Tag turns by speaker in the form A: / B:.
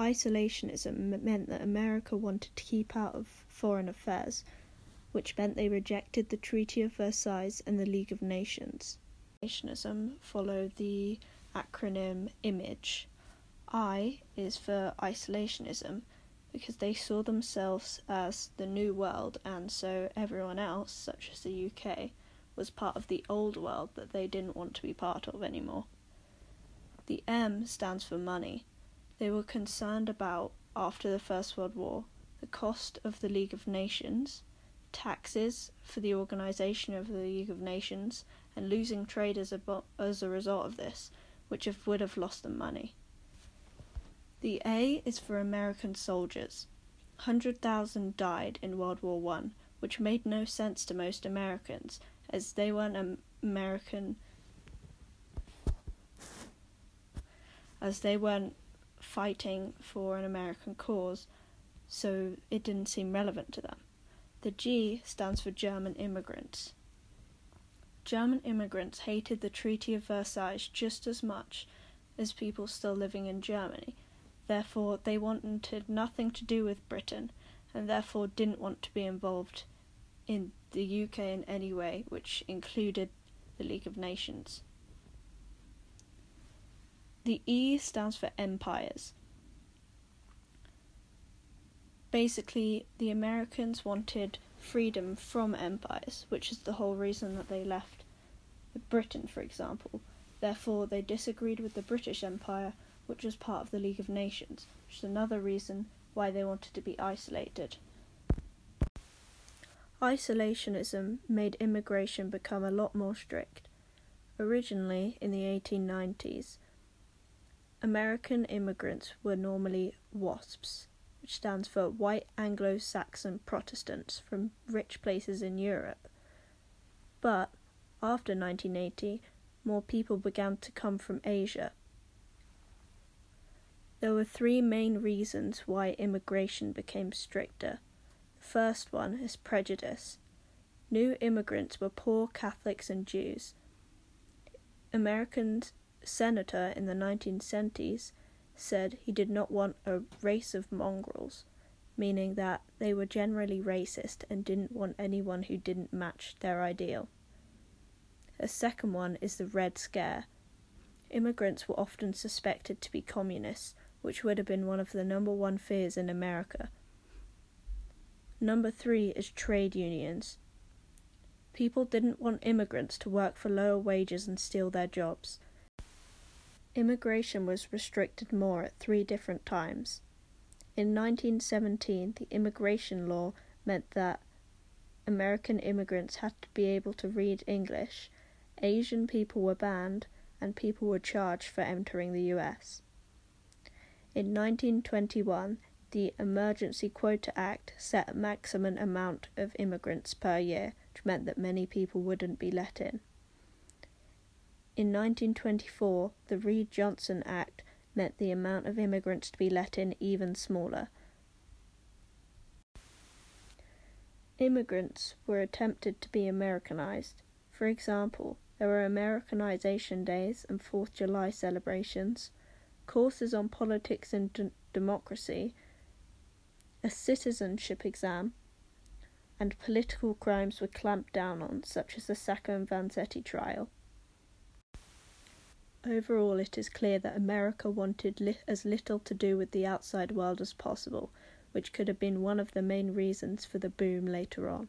A: Isolationism meant that America wanted to keep out of foreign affairs, which meant they rejected the Treaty of Versailles and the League of Nations. Isolationism followed the acronym IMAGE. I is for isolationism because they saw themselves as the new world, and so everyone else, such as the UK, was part of the old world that they didn't want to be part of anymore. The M stands for money. They were concerned about, after the First World War, the cost of the League of Nations, taxes for the organisation of the League of Nations, and losing trade as a, as a result of this, which have, would have lost them money. The A is for American soldiers. 100,000 died in World War One, which made no sense to most Americans, as they weren't American, as they weren't fighting for an American cause, so it didn't seem relevant to them. The G stands for German immigrants. German immigrants hated the Treaty of Versailles just as much as people still living in Germany. Therefore, they wanted nothing to do with Britain and therefore didn't want to be involved in the UK in any way, which included the League of Nations. The E stands for empires. Basically, the Americans wanted freedom from empires, which is the whole reason that they left Britain, for example. Therefore, they disagreed with the British Empire, which was part of the League of Nations, which is another reason why they wanted to be isolated. Isolationism made immigration become a lot more strict. Originally, in the 1890s, American immigrants were normally WASPs, which stands for White Anglo Saxon Protestants from rich places in Europe. But after 1980, more people began to come from Asia. There were three main reasons why immigration became stricter. The first one is prejudice. New immigrants were poor Catholics and Jews. American senator in the 1970s said he did not want a race of mongrels, meaning that they were generally racist and didn't want anyone who didn't match their ideal. A second one is the Red Scare. Immigrants were often suspected to be communists, which would have been one of the number one fears in America. Number three is trade unions. People didn't want immigrants to work for lower wages and steal their jobs. Immigration was restricted more at three different times. In 1917, the immigration law meant that American immigrants had to be able to read English Asian people were banned and people were charged for entering the US. In 1921, the Emergency Quota Act set a maximum amount of immigrants per year, which meant that many people wouldn't be let in. In 1924, the Reed Johnson Act meant the amount of immigrants to be let in even smaller. Immigrants were attempted to be Americanized. For example, there were Americanization days and Fourth July celebrations, courses on politics and d- democracy, a citizenship exam, and political crimes were clamped down on, such as the Sacco and Vanzetti trial. Overall, it is clear that America wanted li- as little to do with the outside world as possible, which could have been one of the main reasons for the boom later on.